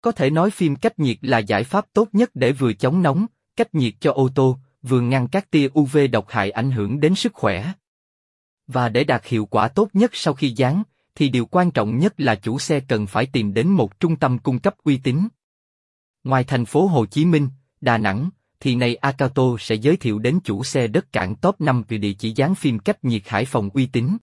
Có thể nói phim cách nhiệt là giải pháp tốt nhất để vừa chống nóng, cách nhiệt cho ô tô, vừa ngăn các tia UV độc hại ảnh hưởng đến sức khỏe. Và để đạt hiệu quả tốt nhất sau khi dán, thì điều quan trọng nhất là chủ xe cần phải tìm đến một trung tâm cung cấp uy tín. Ngoài thành phố Hồ Chí Minh, Đà Nẵng, thì này Akato sẽ giới thiệu đến chủ xe đất cảng top 5 vì địa chỉ dán phim cách nhiệt Hải Phòng uy tín.